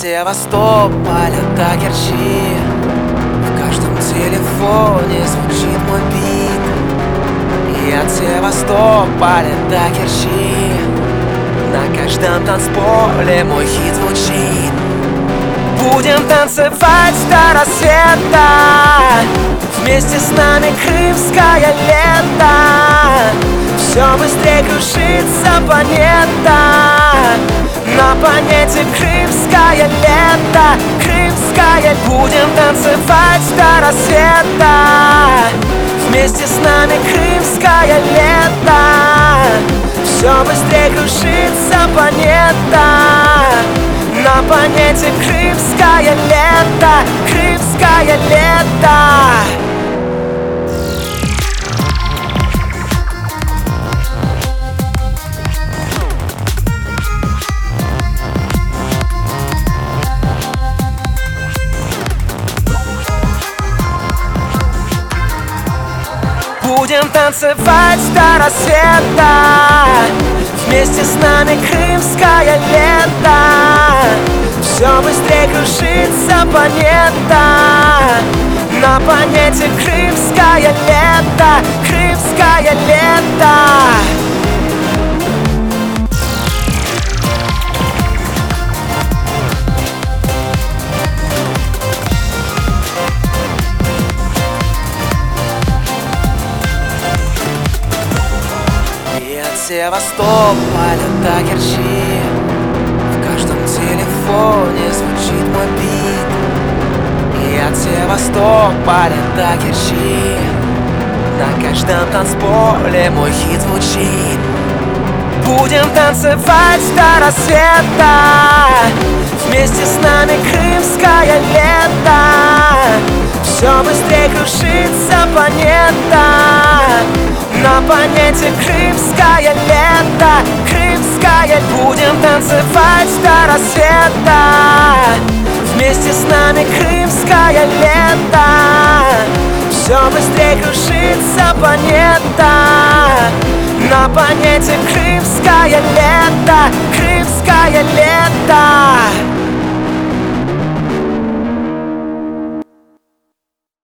Севастополя до Керчи В каждом телефоне звучит мой бит. И от Севастополя до Керчи На каждом танцполе мой хит звучит. Будем танцевать до рассвета Вместе с нами крымское лето Все быстрее крушится планета на планете крымское лето Крымское Будем танцевать до рассвета. Вместе с нами крымское лето Все быстрее крушится планета. На планете крымское лето Крымское лето Будем танцевать до рассвета. Вместе с нами крымское лето Все быстрее крушится планета. На планете крымское лето Крымское лето Севастополя до Керчи В каждом телефоне звучит мой бит. И от Севастополя до Керчи На каждом танцполе мой хит звучит. Будем танцевать до рассвета. Вместе с нами крымское лето Все быстрее крушится планета планете крымское лето Крымское Будем танцевать до рассвета. Вместе с нами крымское лето Все быстрее крушится планета. На планете крымское лето Крымское лето